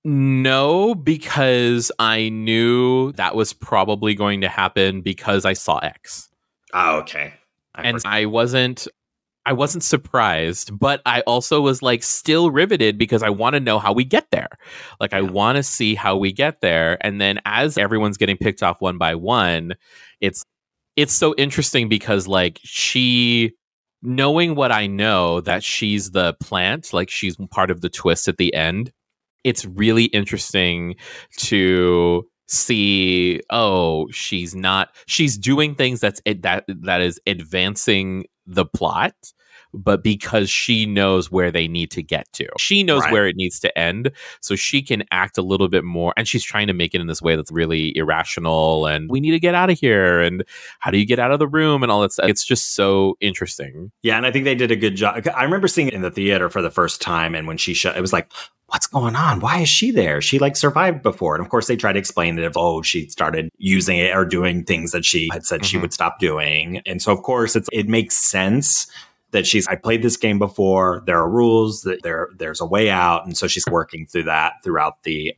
No, because I knew that was probably going to happen because I saw X.
Oh, okay. I
and
was-
I wasn't I wasn't surprised, but I also was like still riveted because I want to know how we get there. Like I want to see how we get there and then as everyone's getting picked off one by one, it's it's so interesting because like she knowing what I know that she's the plant, like she's part of the twist at the end. It's really interesting to see oh she's not she's doing things that's eh, that that is advancing the plot but because she knows where they need to get to she knows
Right.
where it needs to end so she can act a little bit more and she's trying to make it in this way that's really irrational and we need to get out of here and how do you get out of the room and all that stuff it's just so interesting
Yeah, and I think they did a good job. I remember seeing it in the theater for the first time, and when she shut, it was like, "What's going on? Why is she there? She like survived before." And of course, they tried to explain it. Of oh, she started using it or doing things that she had said she
Mhm.
would stop doing, and so of course, it's it makes sense that she's I played this game before. There are rules. That there there's a way out, and so she's mm-hmm. working through that throughout the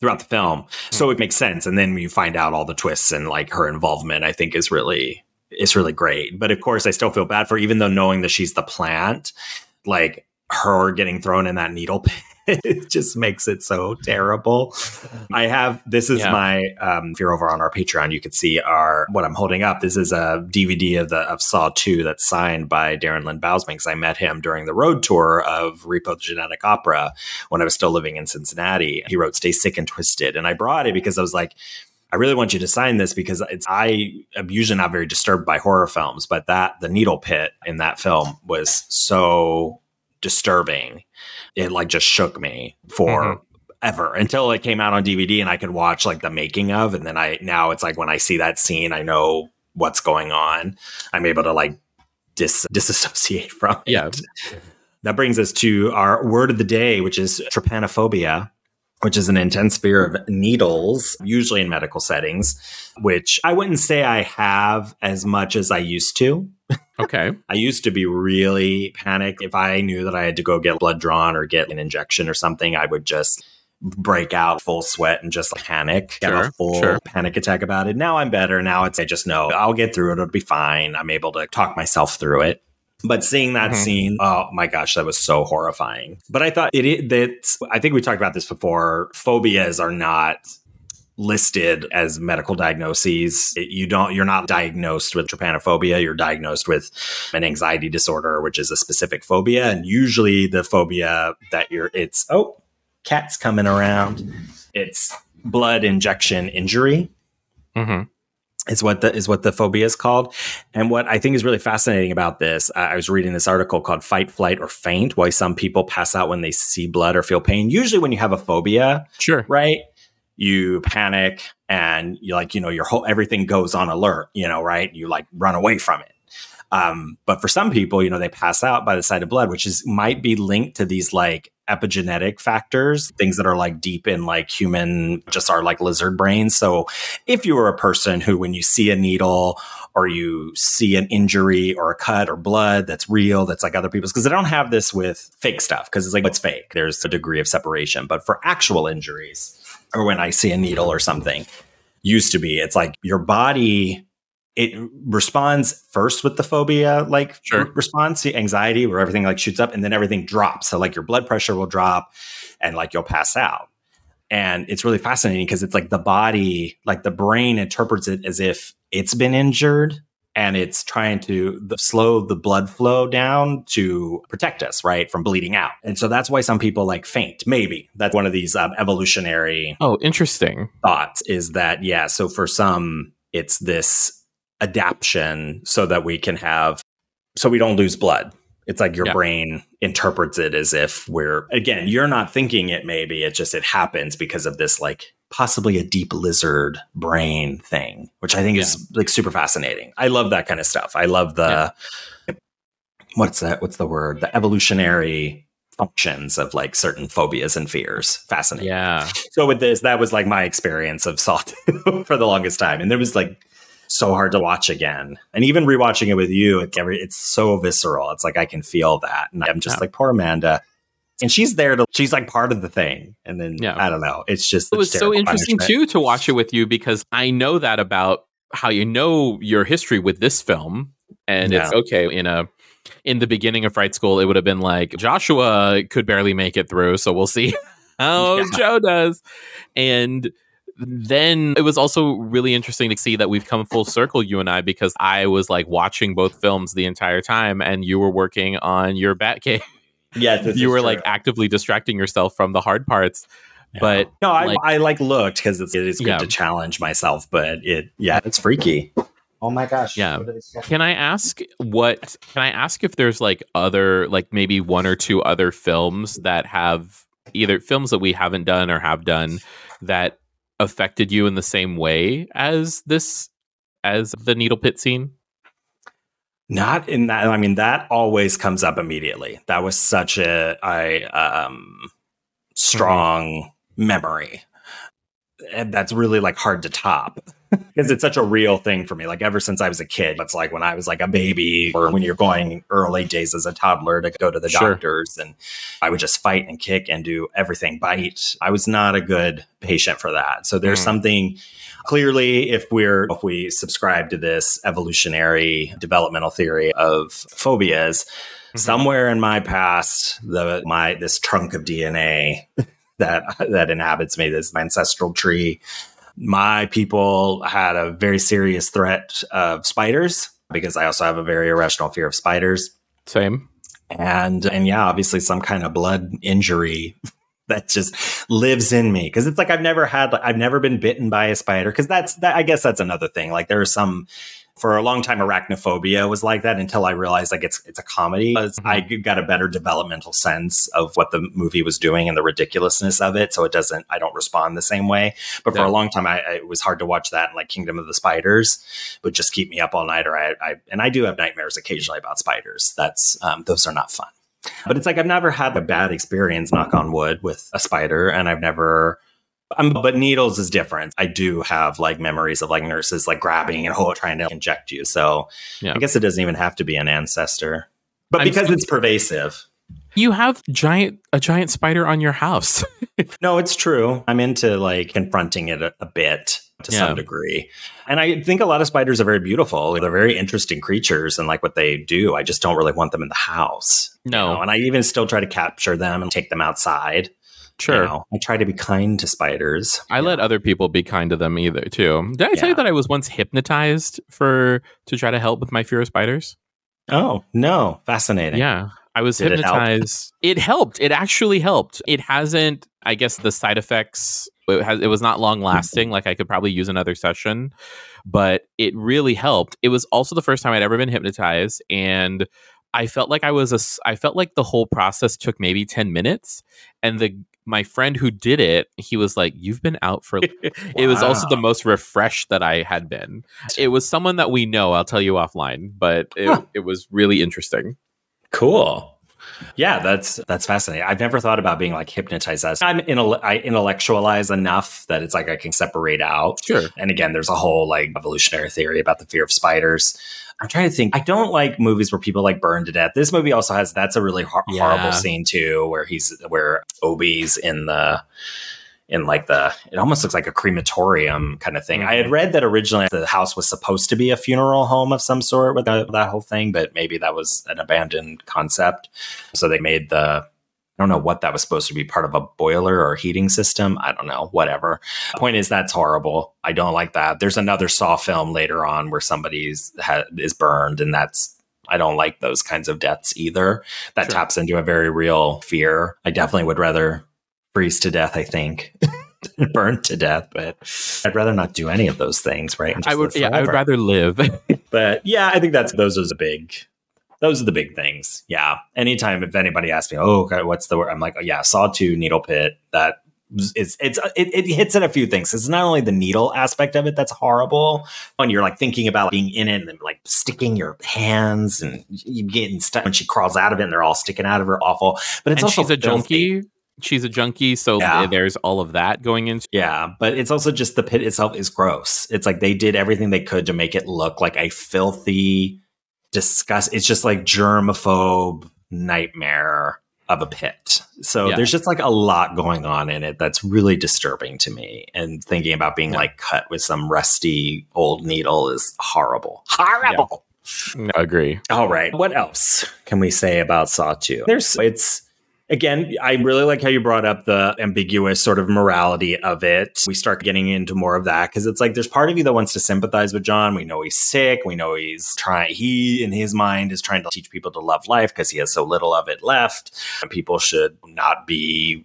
throughout the film. So mm-hmm. it makes sense, and then you find out all the twists and like her involvement. I think is really is really great. But of course, I still feel bad for even though knowing that she's the plant, like her getting thrown in that needle pit it just makes it so terrible. I have this is
Yeah.
my um if you're over on our Patreon, you could see our what I'm holding up. This is a DVD of the of Saw 2 that's signed by Darren Lynn Bousman because I met him during the road tour of Repo the Genetic Opera when I was still living in Cincinnati. He wrote Stay Sick and Twisted. And I brought it because I was like, I really want you to sign this because it's I am usually not very disturbed by horror films, but that the needle pit in that film was so disturbing. It like just shook me for
Mhm.
ever until it came out on DVD and I could watch like the making of and then I now it's like when I see that scene I know what's going on. I'm able to like dis- disassociate from it.
Yeah.
That brings us to our word of the day, which is trypanophobia, which is an intense fear of needles, usually in medical settings, which I wouldn't say I have as much as I used to.
Okay.
I used to be really panicked. If I knew that I had to go get blood drawn or get an injection or something, I would just break out full sweat and just panic, get
Sure,
a full
sure.
panic attack about it. Now I'm better. Now it's I just know I'll get through it. It'll be fine. I'm able to talk myself through it. But seeing that
Mhm.
scene, oh my gosh, that was so horrifying. But I thought it, it that I think we talked about this before. Phobias are not listed as medical diagnoses. You don't you're not diagnosed with trypanophobia, you're diagnosed with an anxiety disorder which is a specific phobia and usually the phobia that you're it's oh, cats coming around. It's blood injection injury
hmm
is what the is what the phobia is called. And what I think is really fascinating about this, I I was reading this article called "Fight, Flight, or Faint: Why Some People Pass Out When They See Blood or Feel Pain." Usually, when you have a phobia,
Sure.
right, you panic and you like you know your whole everything goes on alert, you know, right? You like run away from it. Um, but for some people, you know, they pass out by the sight of blood, which is might be linked to these like epigenetic factors, things that are like deep in like human, just our like lizard brains. So if you are a person who, when you see a needle or you see an injury or a cut or blood that's real, that's like other people's, because I don't have this with fake stuff because it's like it's fake. There's a degree of separation. But for actual injuries, or when I see a needle or something, used to be, it's like your body. It responds first with the phobia, like
Sure.
response to anxiety, where everything like shoots up and then everything drops. So like your blood pressure will drop and like you'll pass out. And it's really fascinating because it's like the body, like the brain interprets it as if it's been injured and it's trying to the, slow the blood flow down to protect us, right, from bleeding out. And so that's why some people like faint. Maybe that's one of these um, evolutionary
Oh, interesting.
thoughts is that, yeah, so for some, it's this adaption so that we can have, so we don't lose blood. It's like your
Yeah.
brain interprets it as if we're, again, you're not thinking it maybe, it just, it happens because of this like possibly a deep lizard brain thing, which I think is like super fascinating. I love that kind of stuff. I love the, what's that? What's the word? The evolutionary functions of like certain phobias and fears. Fascinating.
Yeah.
So with this, that was like my experience of Saw for the longest time. And it was like so hard to watch again. And even rewatching it with you, every it's so visceral. It's like I can feel that. And I'm just
Yeah.
like, poor Amanda. And she's there to she's like part of the thing. And then
Yeah.
I don't know. It's just
It was so interesting
punishment.
too to watch it with you because I know that about how you know your history with this film, and it's okay in a in the beginning of Fright School, it would have been like Joshua could barely make it through, so we'll see how
Yeah.
Joe does, and then it was also really interesting to see that we've come full circle, you and I, because I was like watching both films the entire time, and you were working on your Batcave.
Yes, this
you
is
were
true.
like actively distracting yourself from the hard parts.
Yeah.
But
no, I
like-
I like looked because it is good
Yeah.
to challenge myself, but it yeah, it's freaky. Oh my gosh.
Yeah.
What are these guys-
Can I ask what? Can I ask if there's like other, like maybe one or two other films that have either films that we haven't done or have done that affected you in the same way as this, as the needle pit scene?
Not in that. I mean, that always comes up immediately. That was such a I um strong memory. and that's really like hard to top because it's such a real thing for me. Like ever since I was a kid, it's like when I was like a baby or when you're going early days as a toddler to go to the
Sure.
doctors and I would just fight and kick and do everything bite. I was not a good patient for that. So there's
Mm.
something clearly if we're if we subscribe to this evolutionary developmental theory of phobias, somewhere in my past, the my this trunk of DNA that that inhabits me, this ancestral tree. My people had a very serious threat of spiders because I also have a very irrational fear of spiders.
Same.
And and yeah, obviously some kind of blood injury that just lives in me because it's like I've never had like, I've never been bitten by a spider because that's that I guess that's another thing. Like there are some for a long time arachnophobia was like that until I realized like it's it's a comedy. I got a better developmental sense of what the movie was doing and the ridiculousness of it, so it doesn't I don't respond the same way. But for
Yeah.
a long time, I, I it was hard to watch that and like Kingdom of the Spiders would just keep me up all night. Or I, I and I do have nightmares occasionally about spiders. That's um, those are not fun. But it's like I've never had a bad experience, knock on wood, with a spider, and I've never. Um, but needles is different. I do have like memories of like nurses like grabbing and hold, trying to inject you. So
Yeah.
I guess it doesn't even have to be an ancestor, but
I'm
because it's pervasive.
You have giant a giant spider on your house.
No, it's true. I'm into like confronting it a, a bit to
Yeah.
some degree. And I think a lot of spiders are very beautiful. They're very interesting creatures and like what they do. I just don't really want them in the house. you
No.
know? And I even still try to capture them and take them outside. You
Sure.
know? I try to be kind to spiders.
I let other people be kind to them either too. Did I tell
Yeah.
you that I was once hypnotized for to try to help with my fear of spiders?
Oh, no. Fascinating.
Yeah. I was
Did it help?
hypnotized. It, helped. It actually helped. It hasn't, I guess the side effects it has it was not long lasting. Like I could probably use another session, but it really helped. It was also the first time I'd ever been hypnotized and I felt like I was a I felt like the whole process took maybe 10 minutes and the my friend who did it, he was like, "You've been out for." It was also the most refreshed that I had been. It was someone that we know. I'll tell you offline, but it,
Huh.
it was really interesting.
Cool. Yeah, that's that's fascinating. I've never thought about being like hypnotized. As I'm intell- I intellectualize enough that it's like I can separate out.
Sure.
And again, there's a whole like evolutionary theory about the fear of spiders. I'm trying to think. I don't like movies where people like burn to death. This movie also has that's a really hor-
Yeah.
horrible scene too, where he's where Obi's in the in like the it almost looks like a crematorium kind of thing. I had mm-hmm. read that originally the house was supposed to be a funeral home of some sort with that, that whole thing, but maybe that was an abandoned concept. So they made the I don't know what that was supposed to be part of a boiler or heating system. I don't know, whatever. Point is, that's horrible. I don't like that. There's another Saw film later on where somebody's ha- is burned, and that's I don't like those kinds of deaths either. That
Sure.
taps into a very real fear. I definitely would rather freeze to death. I think. Burn to death, but I'd rather not do any of those things, right?
I would, yeah, I would rather live.
But yeah, I think that's those are the big those are the big things. Yeah. Anytime if anybody asks me, oh, okay, what's the word? I'm like, oh, yeah, Saw Two, Needle Pit. That is it's uh, it, it hits at a few things. It's not only the needle aspect of it that's horrible when you're like thinking about being in it and like sticking your hands and you getting stuck when she crawls out of it and they're all sticking out of her, awful. But it's
and
also
she's a
filthy.
junkie. She's a junkie, so
Yeah.
there's all of that going into.
Yeah, but it's also just the pit itself is gross. It's like they did everything they could to make it look like a filthy, disgust. It's just like germaphobe nightmare of a pit. So
Yeah.
there's just like a lot going on in it that's really disturbing to me. And thinking about being
Yeah.
like cut with some rusty old needle is horrible. Horrible.
Agree.
All right. What else can we say about Saw 2? There's it's again, I really like how you brought up the ambiguous sort of morality of it. We start getting into more of that because it's like there's part of you that wants to sympathize with John. We know he's sick. We know he's trying he in his mind is trying to teach people to love life because he has so little of it left. And people should not be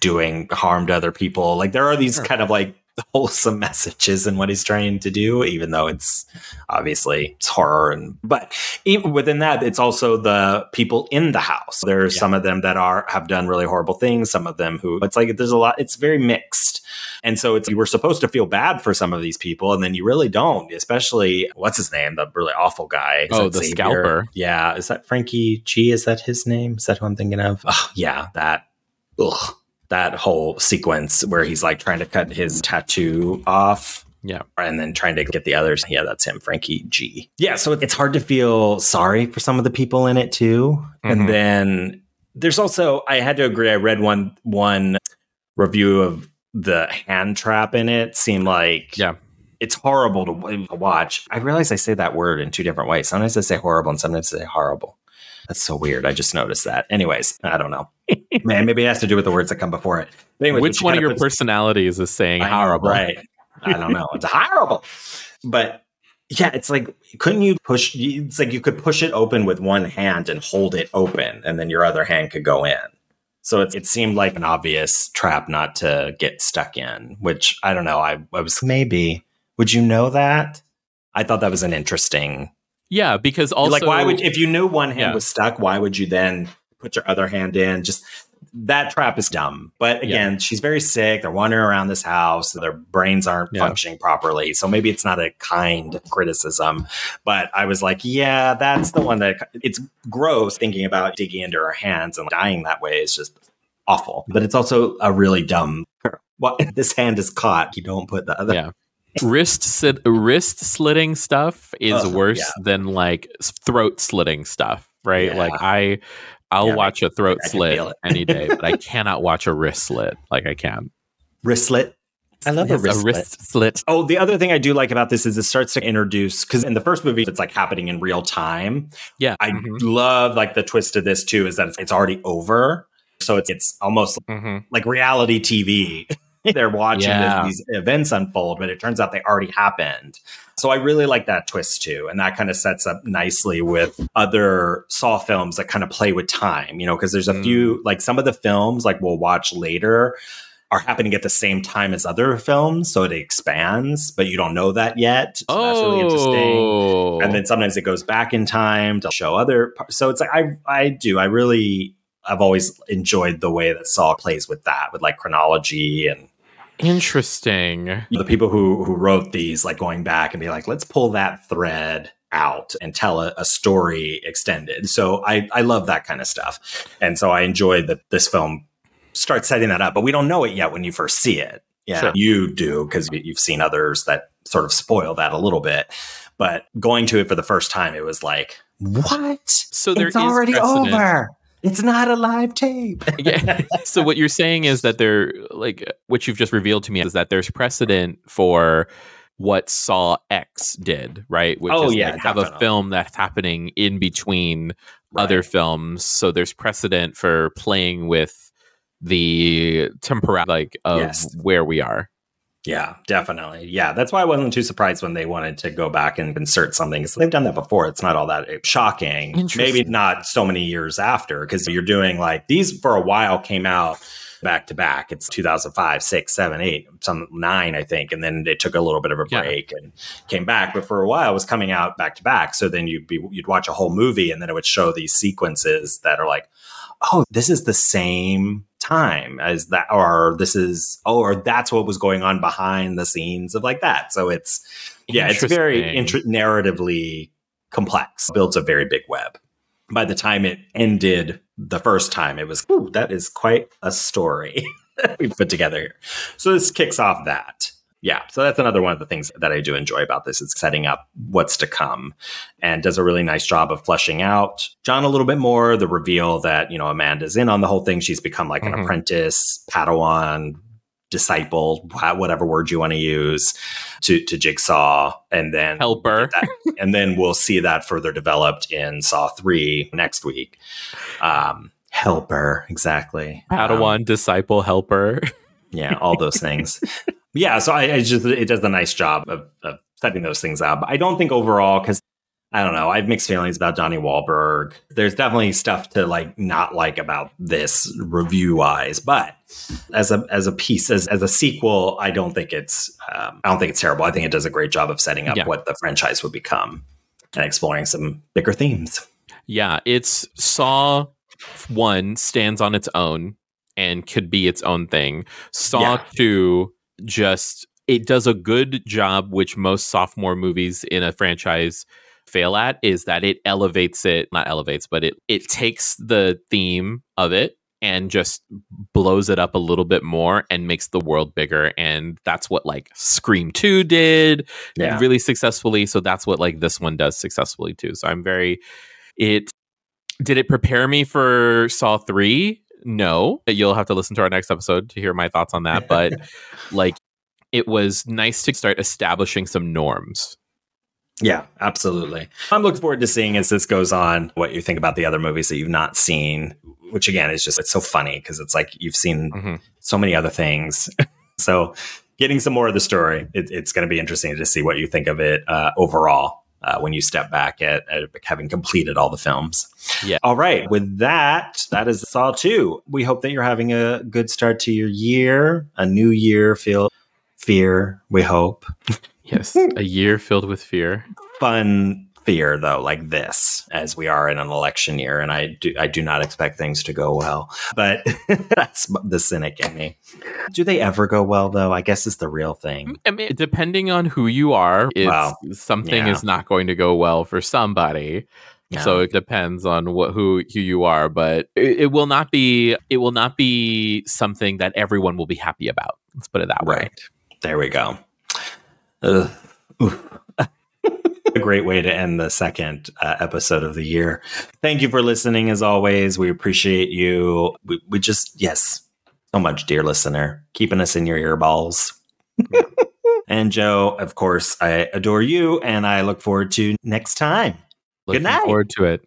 doing harm to other people. Like there are these kind of like wholesome messages in what he's trying to do, even though it's obviously it's horror and but even within that, it's also the people in the house. There's
Yeah.
some of them that are have done really horrible things, some of them who it's like there's a lot, it's very mixed. And so it's you were supposed to feel bad for some of these people, and then you really don't, especially what's his name, the really awful guy. Is
Oh, the
Xavier?
scalper.
Yeah. Is that Franky G? Is that his name? Is that who I'm thinking of? Oh, yeah, that ugh. That whole sequence where he's like trying to cut his tattoo off.
Yeah.
And then trying to get the others. Yeah, that's him, Franky G. Yeah. So it's hard to feel sorry for some of the people in it too.
Mhm.
And then there's also, I had to agree. I read one, one review of the hand trap in it seemed like
Yeah.
it's horrible to to watch. I realize I say that word in two different ways. Sometimes I say horrible and sometimes I say horrible. That's so weird. I just noticed that. Anyways, I don't know. Man, maybe it has to do with the words that come before it. Anyways,
Which one of your
puts-
personalities is saying
I know,
horrible?
right? I don't know. It's horrible. But yeah, it's like couldn't you push? It's like you could push it open with one hand and hold it open, and then your other hand could go in. So it, it seemed like an obvious trap not to get stuck in, which I don't know. I, I was maybe. Would you know that? I thought that was an interesting.
Yeah, because also
like, why would if you knew one hand
Yeah.
was stuck, why would you then put your other hand in? Just that trap is dumb. But again, she's very sick. They're wandering around this house. Their brains aren't
Yeah.
functioning properly. So maybe it's not a kind criticism. But I was like, yeah, that's the one that it's gross thinking about digging into her hands and dying that way is just awful. But it's also a really dumb. Well, this hand is caught. You don't put the other.
Yeah. wrist sit, wrist slitting stuff is worse
yeah.
than like throat slitting stuff, right?
Yeah.
Like I I'll
Yeah,
watch a throat
I
slit any day, but I cannot watch a wrist slit like I can.
Wrist slit? I love
Yes,
a wristlet.
wrist slit.
Oh, the other thing I do like about this is it starts to introduce because in the first movie it's like happening in real time.
Yeah.
I
mhm,
love like the twist of this too is that it's, it's already over, so it's it's almost
mhm.
like reality TV. They're watching
Yeah.
these events unfold, but it turns out they already happened. So I really like that twist too, and that kind of sets up nicely with other Saw films that kind of play with time. You know, because there's a
Mm.
few like some of the films like we'll watch later are happening at the same time as other films, so it expands, but you don't know that yet. So that's really interesting
Oh.
and then sometimes it goes back in time to show other so it's like i i do i really i've always enjoyed the way that saw plays with that with like chronology and
interesting.
the people who who wrote these like going back and be like let's pull that thread out and tell a, a story extended so i i love that kind of stuff and so i enjoy that this film starts setting that up but we don't know it yet when you first see it yeah
Sure.
you do because you've seen others that sort of spoil that a little bit but going to it for the first time it was like what
So there
it's already
precedent.
over it's not a live tape
yeah. So what you're saying is that there, like, what you've just revealed to me is that there's precedent for what Saw X did, right? Which
Oh,
is
yeah,
like, have a film that's happening in between other films. So there's precedent for playing with the temporal, like, of
Yes.
where we are.
Yeah, definitely. Yeah, that's why I wasn't too surprised when they wanted to go back and insert something. So they've done that before. It's not all that eh,
shocking.
Maybe not so many years after because you're doing like these for a while came out back to back. It's 2005, 6, 7, 8, some 9, I think. And then it took a little bit of a
Yeah.
break and came back. But for a while, it was coming out back to back. So then you'd, be, you'd watch a whole movie and then it would show these sequences that are like, oh, this is the same time as that, or this is, oh, or that's what was going on behind the scenes of like that. So it's, yeah, it's very intr- narratively complex, builds a very big web. By the time it ended the first time, it was, ooh, that is quite a story we put together here. So this kicks off that. Yeah. So that's another one of the things that I do enjoy about this is setting up what's to come and does a really nice job of fleshing out John a little bit more. The reveal that, you know, Amanda's in on the whole thing. She's become like an
Mhm.
apprentice, Padawan, disciple, whatever word you want to use to, to Jigsaw. And then
Helper.
that, and then we'll see that further developed in Saw 3 next week. Um, helper, exactly. Um,
Padawan, disciple, helper.
yeah, all those things. yeah, so I, I just it does a nice job of, of setting those things up. I don't think overall because I don't know. I have mixed feelings about Johnny Wahlberg. There's definitely stuff to like not like about this review wise, but as a as a piece as as a sequel, I don't think it's um, I don't think it's terrible. I think it does a great job of setting up
Yeah.
what the franchise would become and exploring some bigger themes.
Yeah, it's Saw one stands on its own and could be its own thing. Saw
Yeah.
two just it does a good job, which most sophomore movies in a franchise fail at, is that it elevates it, not elevates, but it it takes the theme of it and just blows it up a little bit more and makes the world bigger. And that's what like Scream 2 did
Yeah.
really successfully. So that's what like this one does successfully too. So I'm very, it, did it prepare me for Saw 3? No. You'll have to listen to our next episode to hear my thoughts on that. But like, it was nice to start establishing some norms.
Yeah, absolutely. I'm looking forward to seeing as this goes on what you think about the other movies that you've not seen, which again is just it's so funny because it's like you've seen
Mhm.
so many other things. so getting some more of the story, it, it's going to be interesting to see what you think of it uh, overall. Uh, when you step back at, at having completed all the films.
Yeah.
All right. With that, that is Saw 2. We hope that you're having a good start to your year, a new year feel fear, we hope.
Yes. a year filled with fear.
fun fear though like this as we are in an election year and i do i do not expect things to go well but that's the cynic in me do they ever go well though i guess is the real thing
I mean, depending on who you are, it's,
Wow.
something
Yeah.
is not going to go well for somebody.
Yeah.
So it depends on what who who you are, but it, it will not be it will not be something that everyone will be happy about. Let's put it that way.
right there we go Ugh. Oof. Great way to end the second uh, episode of the year. Thank you for listening as always. We appreciate you. We, we just yes so much dear listener keeping us in your earballs and joe of course i adore you and i look forward to next time.
Looking
night.
forward to it.